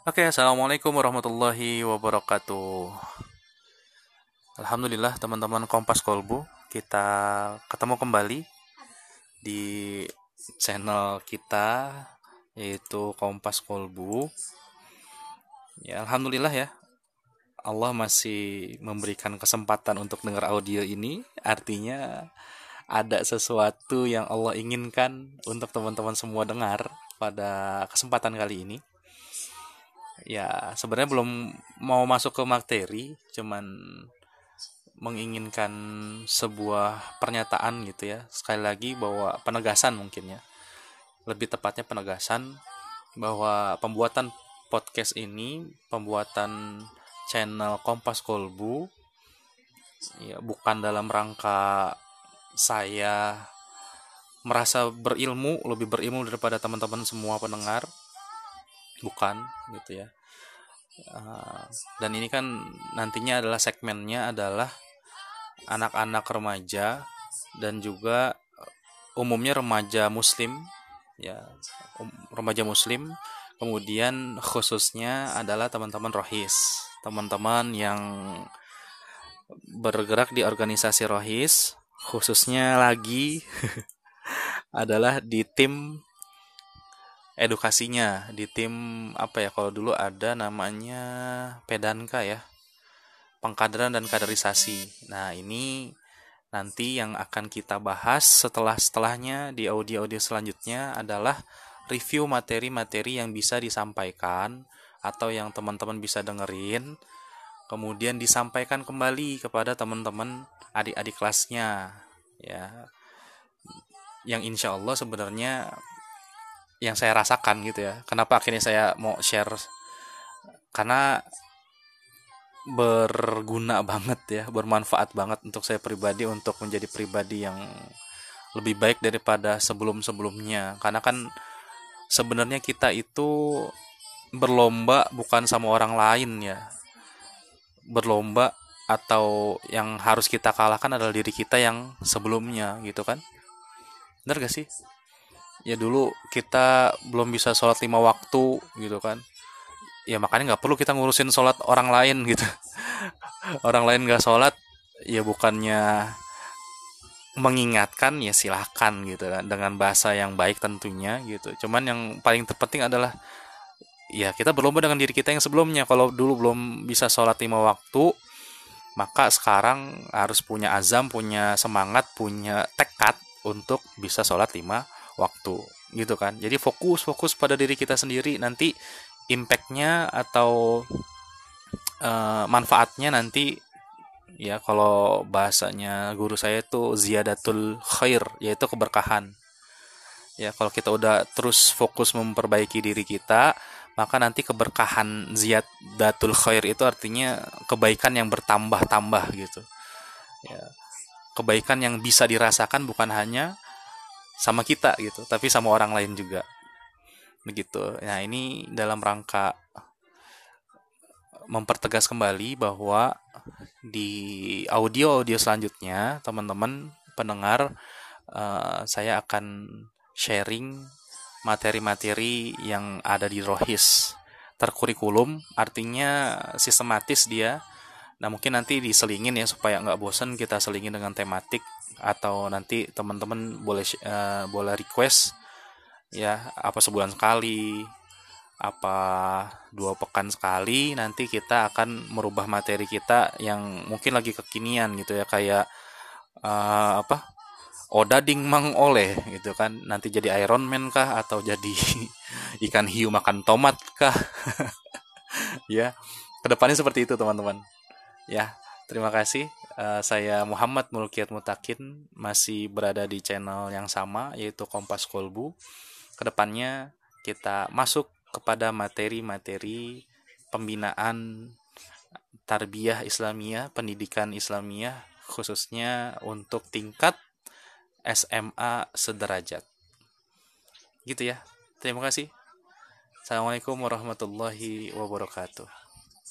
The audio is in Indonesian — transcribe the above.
Oke, assalamualaikum warahmatullahi wabarakatuh. Alhamdulillah teman-teman Kompas Kolbu, kita ketemu kembali di channel kita yaitu Kompas Kolbu. Ya, alhamdulillah ya. Allah masih memberikan kesempatan untuk dengar audio ini, artinya ada sesuatu yang Allah inginkan untuk teman-teman semua dengar pada kesempatan kali ini ya sebenarnya belum mau masuk ke materi cuman menginginkan sebuah pernyataan gitu ya. Sekali lagi bahwa penegasan mungkin ya. Lebih tepatnya penegasan bahwa pembuatan podcast ini pembuatan channel Kompas Kolbu ya bukan dalam rangka saya merasa berilmu lebih berilmu daripada teman-teman semua pendengar bukan gitu ya. Uh, dan ini kan nantinya adalah segmennya adalah anak-anak remaja dan juga umumnya remaja muslim ya um, remaja muslim. Kemudian khususnya adalah teman-teman rohis teman-teman yang bergerak di organisasi rohis khususnya lagi adalah di tim edukasinya di tim apa ya kalau dulu ada namanya pedanka ya pengkaderan dan kaderisasi. Nah ini nanti yang akan kita bahas setelah setelahnya di audio-audio selanjutnya adalah review materi-materi yang bisa disampaikan atau yang teman-teman bisa dengerin kemudian disampaikan kembali kepada teman-teman adik-adik kelasnya ya. Yang insya Allah sebenarnya yang saya rasakan gitu ya. Kenapa akhirnya saya mau share? Karena berguna banget ya bermanfaat banget untuk saya pribadi untuk menjadi pribadi yang lebih baik daripada sebelum-sebelumnya. Karena kan sebenarnya kita itu berlomba bukan sama orang lain ya. Berlomba atau yang harus kita kalahkan adalah diri kita yang sebelumnya gitu kan. Benar gak sih ya dulu kita belum bisa sholat lima waktu gitu kan. Ya makanya nggak perlu kita ngurusin sholat orang lain gitu. Orang lain nggak sholat ya bukannya mengingatkan ya silahkan gitu kan. Dengan bahasa yang baik tentunya gitu. Cuman yang paling terpenting adalah ya kita berlomba dengan diri kita yang sebelumnya. Kalau dulu belum bisa sholat lima waktu maka sekarang harus punya azam punya semangat punya tekad untuk bisa sholat lima waktu gitu kan. Jadi fokus fokus pada diri kita sendiri nanti impactnya atau uh, manfaatnya nanti ya kalau bahasanya guru saya itu ziyadatul khair yaitu keberkahan. Ya kalau kita udah terus fokus memperbaiki diri kita maka nanti keberkahan ziyadatul khair itu artinya kebaikan yang bertambah-tambah gitu. Ya kebaikan yang bisa dirasakan bukan hanya sama kita gitu tapi sama orang lain juga. Begitu. Nah ini dalam rangka mempertegas kembali bahwa di audio-audio selanjutnya teman-teman pendengar uh, saya akan sharing materi-materi yang ada di Rohis. Terkurikulum artinya sistematis dia. Nah mungkin nanti diselingin ya supaya nggak bosen kita selingin dengan tematik atau nanti teman-teman boleh uh, boleh request ya apa sebulan sekali apa dua pekan sekali nanti kita akan merubah materi kita yang mungkin lagi kekinian gitu ya kayak uh, apa Oda ding mang oleh gitu kan. Nanti jadi Iron Man kah atau jadi ikan hiu makan tomat kah? Ya ke depannya seperti itu teman-teman. Ya terima kasih Uh, saya Muhammad Mulkiat Mutakin masih berada di channel yang sama yaitu Kompas Kolbu. Ke depannya kita masuk kepada materi-materi pembinaan tarbiyah Islamiyah, pendidikan Islamiyah khususnya untuk tingkat SMA sederajat. Gitu ya. Terima kasih. Assalamualaikum warahmatullahi wabarakatuh.